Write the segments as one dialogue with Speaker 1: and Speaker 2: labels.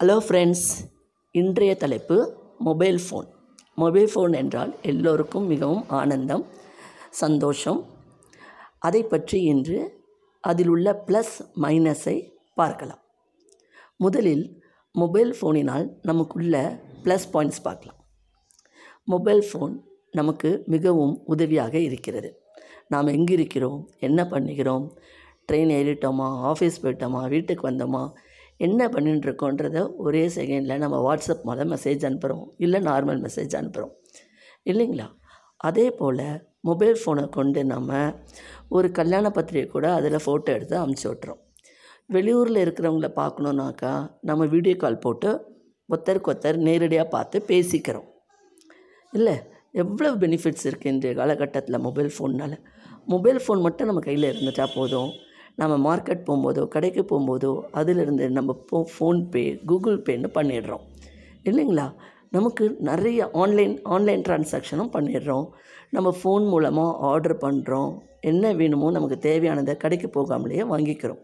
Speaker 1: Hello friends இன்றைய தலைப்பு mobile phone mobile phone என்றால் எல்லோருக்கும் மிகவும் ஆனந்தம் சந்தோஷம். அதை பற்றி இன்று அதில் உள்ள ப்ளஸ் மைனஸை பார்க்கலாம். முதலில் மொபைல் ஃபோனினால் நமக்குள்ள ப்ளஸ் பாயிண்ட்ஸ் பார்க்கலாம். மொபைல் ஃபோன் நமக்கு மிகவும் உதவியாக இருக்கிறது. நாம் எங்கே இருக்கிறோம் என்ன பண்ணுகிறோம்? ட்ரெயின் ஏறிட்டோமா? ஆஃபீஸ் போயிட்டோமா? வீட்டுக்கு வந்தோமா? என்ன பண்ணிட்டு இருக்கோன்றத ஒரே செகண்டில் நம்ம வாட்ஸ்அப் மூலம் மெசேஜ் அனுப்புகிறோம் இல்லை நார்மல் மெசேஜ் அனுப்புகிறோம் இல்லைங்களா? அதே போல் மொபைல் ஃபோனை கொண்டு நம்ம ஒரு கல்யாண பத்திரிகை கூட அதில் ஃபோட்டோ எடுத்து அமுச்சு விட்றோம் வெளியூரில் இருக்கிறவங்கள பார்க்கணுன்னாக்கா நம்ம வீடியோ கால் போட்டு ஒருத்தருக்கு ஒருத்தர் நேரடியாக பார்த்து பேசிக்கிறோம். இல்லை எவ்வளோ பெனிஃபிட்ஸ் இருக்குது இன்றைய காலகட்டத்தில் மொபைல் ஃபோன்னால் மொபைல் ஃபோன் மட்டும் நம்ம கையில் இருந்துட்டால் போதும். நம்ம மார்க்கெட் போகும்போதோ கடைக்கு போகும்போதோ அதிலிருந்து நம்ம போ ஃபோன்பே கூகுள் பேன்னு பண்ணிடுறோம். இல்லைங்களா? நமக்கு நிறைய ஆன்லைன் ஆன்லைன் ட்ரான்சாக்ஷனும் பண்ணிடுறோம். நம்ம ஃபோன் மூலமாக ஆர்டர் பண்ணுறோம் என்ன வேணுமோ நமக்கு தேவையானதை கடைக்கு போகாமலேயே வாங்கிக்கிறோம்.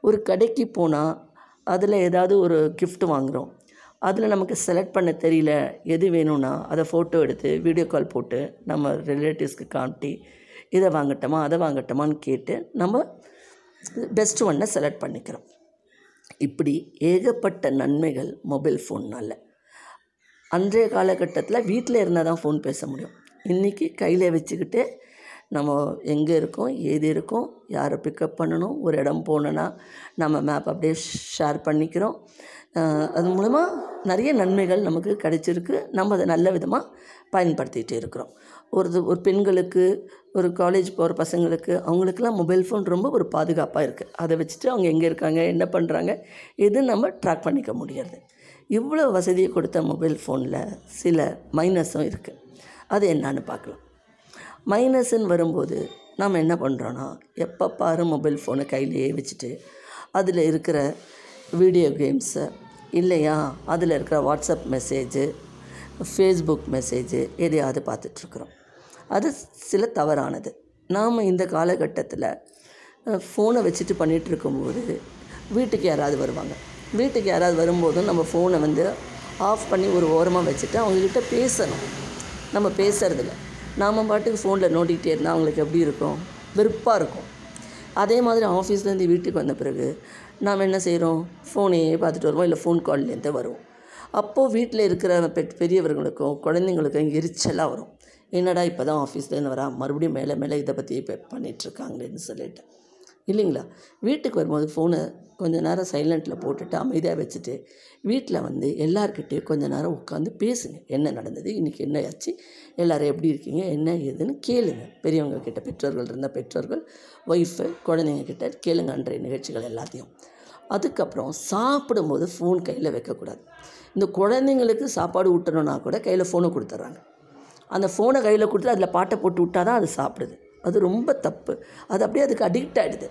Speaker 1: ஒரு கடைக்கு போனால் அதில் ஏதாவது ஒரு கிஃப்ட் வாங்குகிறோம் அதில் நமக்கு செலக்ட் பண்ண தெரியல எது வேணும்னா அதை ஃபோட்டோ எடுத்து வீடியோ கால் போட்டு நம்ம ரிலேட்டிவ்ஸ்க்கு காட்டி இதை வாங்கட்டோமா அதை வாங்கட்டோமான்னு கேட்டு நம்ம பெஸ்ட் ஒன்னை செலக்ட் பண்ணிக்கிறோம். இப்படி ஏகப்பட்ட நன்மைகள் மொபைல் ஃபோன்னால் அன்றைய காலகட்டத்தில் வீட்டில் இருந்தால் தான் ஃபோன் பேச முடியும். இன்றைக்கி கையில் வச்சுக்கிட்டு நம்ம எங்கே இருக்கோம் ஏது இருக்கோம் யாரை பிக்கப் பண்ணணும் ஒரு இடம் போனோன்னா நம்ம மேப் அப்படியே ஷேர் பண்ணிக்கிறோம். அது மூலமாக நிறைய நன்மைகள் நமக்கு கிடைச்சிருக்கு. நம்ம அதை நல்ல விதமாக பயன்படுத்திகிட்டு இருக்கிறோம். ஒரு இது- ஒரு பெண்களுக்கு ஒரு காலேஜ் போகிற பசங்களுக்கு அவங்களுக்கெல்லாம் மொபைல் ஃபோன் ரொம்ப ஒரு பாதுகாப்பாக இருக்குது அதை வச்சுட்டு அவங்க எங்கே இருக்காங்க என்ன பண்ணுறாங்க எது நம்ம ட்ராக் பண்ணிக்க முடியாது. இவ்வளோ வசதியை கொடுத்த மொபைல் ஃபோனில் சில மைனஸும் இருக்குது அது என்னான்னு பார்க்கலாம். மைனஸ்ன்னு வரும்போது நாம் என்ன பண்ணுறோன்னா எப்போ பாரு மொபைல் ஃபோனை கையிலேயே வச்சுட்டு அதில் இருக்கிற வீடியோ கேம்ஸு இல்லையா அதில் இருக்கிற வாட்ஸ்அப் மெசேஜு ஃபேஸ்புக் மெசேஜு எதையாவது பார்த்துட்ருக்குறோம் அது சில தவறானது. நாம் இந்த காலகட்டத்தில் ஃபோனை வச்சுட்டு பண்ணிகிட்டு இருக்கும்போது வீட்டுக்கு யாராவது வருவாங்க. வீட்டுக்கு யாராவது வரும்போதும் நம்ம ஃபோனை வந்து ஆஃப் பண்ணி ஒரு ஓரமாக வச்சுட்டு அவங்கக்கிட்ட பேசணும். நம்ம பேசுகிறதில்ல நாம் பாட்டுக்கு ஃபோனில் நோண்டிக்கிட்டே இருந்தால் அவங்களுக்கு எப்படி இருக்கும்? வெறுப்பாக இருக்கும். அதே மாதிரி ஆஃபீஸ்லேருந்து வீட்டுக்கு வந்த பிறகு நாம் என்ன செய்கிறோம் ஃபோனையே பார்த்துட்டு வருவோம். இல்லை ஃபோன் கால்லேருந்து வருவோம். அப்போது வீட்டில் இருக்கிற பெட் பெரியவர்களுக்கும் குழந்தைங்களுக்கும் எரிச்சலாக வரும். என்னடா இப்போ தான் ஆஃபீஸ்லேருந்து வரா மறுபடியும் மேலே மேலே இதை பற்றி இப்போ பண்ணிகிட்ருக்காங்களேன்னு சொல்லிட்டு. இல்லைங்களா? வீட்டுக்கு வரும்போது ஃபோனை கொஞ்ச நேரம் சைலண்ட்டில் போட்டுட்டு அமைதியாக வச்சுட்டு வீட்டில் வந்து எல்லார்கிட்டேயும் கொஞ்ச நேரம் உட்காந்து பேசுங்க. என்ன நடந்தது? இன்றைக்கி என்ன ஆச்சு? எல்லோரும் எப்படி இருக்கீங்க? என்ன ஏதுன்னு கேளுங்க. பெரியவங்கக்கிட்ட பெற்றோர்கள் இருந்தால் பெற்றோர்கள் ஒய்ஃபு குழந்தைங்கக்கிட்ட கேளுங்க அன்றைய நிகழ்ச்சிகள் எல்லாத்தையும். அதுக்கப்புறம் சாப்பிடும்போது ஃபோன் கையில் வைக்கக்கூடாது. இந்த குழந்தைங்களுக்கு சாப்பாடு ஊட்டணுன்னா கூட கையில் ஃபோனை கொடுத்துட்றாங்க அந்த ஃபோனை கையில் கொடுத்து அதில் பாட்டை போட்டு விட்டால் தான் அது சாப்பிடுது. அது ரொம்ப தப்பு. அது அப்படியே அதுக்கு அடிக்ட் ஆகிடுது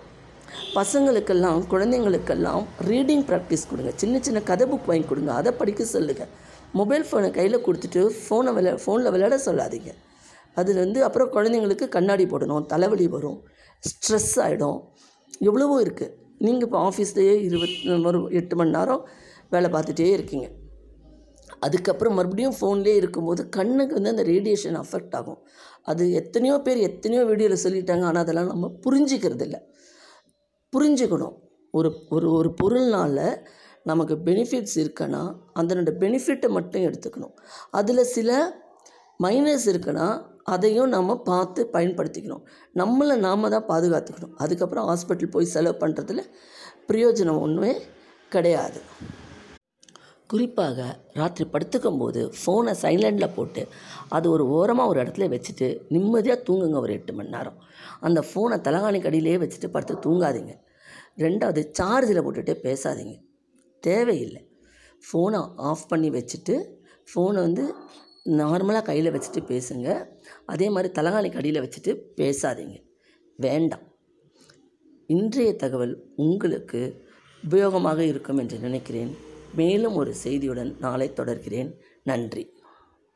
Speaker 1: பசங்களுக்கெல்லாம் குழந்தைங்களுக்கெல்லாம் ரீடிங் ப்ராக்டிஸ் கொடுங்க. சின்ன சின்ன கதை புக் வாங்கி கொடுங்க. அதை படிக்க சொல்லுங்கள் மொபைல் ஃபோனை கையில் கொடுத்துட்டு ஃபோனை விளையா ஃபோனில் விளையாட சொல்லாதீங்க. அது வந்து அப்புறம் குழந்தைங்களுக்கு கண்ணாடி போடணும். தலைவலி வரும். ஸ்ட்ரெஸ் ஆகிடும் எவ்வளவோ இருக்குது நீங்கள் இப்போ ஆஃபீஸ்லேயே இருபத் ஒரு எட்டு மணி நேரம் வேலை பார்த்துட்டே இருக்கீங்க. அதுக்கப்புறம் மறுபடியும் ஃபோன்லேயே இருக்கும்போது கண்ணுக்கு வந்து அந்த ரேடியேஷன் அஃபெக்ட் ஆகும். அது எத்தனையோ பேர் எத்தனையோ வீடியோவில் சொல்லிட்டாங்க. ஆனால் அதெல்லாம் நம்ம புரிஞ்சிக்கிறது இல்லை புரிஞ்சுக்கணும். ஒரு ஒரு ஒரு பொருள்னால் நமக்கு பெனிஃபிட்ஸ் இருக்குன்னா அதனோட பெனிஃபிட்டை மட்டும் எடுத்துக்கணும். அதில் சில மைனஸ் இருக்குன்னா அதையும் நம்ம பார்த்து பயன்படுத்திக்கணும். நம்மளை நாம் தான் பாதுகாத்துக்கணும். அதுக்கப்புறம் ஹாஸ்பிட்டல் போய் செலவு பண்ணுறதுல பிரயோஜனம் ஒன்றுமே கிடையாது. குறிப்பாக ராத்திரி படுத்துக்கும் போது ஃபோனை சைலண்டில் போட்டு அது ஒரு ஓரமாக ஒரு இடத்துல வச்சுட்டு நிம்மதியாக தூங்குங்க ஒரு எட்டு மணி நேரம். அந்த ஃபோனை தலகாணி கடியிலேயே வச்சுட்டு படுத்து தூங்காதீங்க. ரெண்டாவது சார்ஜில் போட்டுட்டு பேசாதீங்க. தேவையில்லை. ஃபோனை ஆஃப் பண்ணி வச்சுட்டு ஃபோனை வந்து நார்மலாக கையில் வச்சுட்டு பேசுங்க. அதே மாதிரி தலகாணி கடியில் வச்சுட்டு பேசாதீங்க. வேண்டாம். இன்றைய தகவல் உங்களுக்கு உபயோகமாக இருக்கும் என்று நினைக்கிறேன். மேலும் ஒரு செய்தியுடன் நாளை தொடர்கிறேன். நன்றி.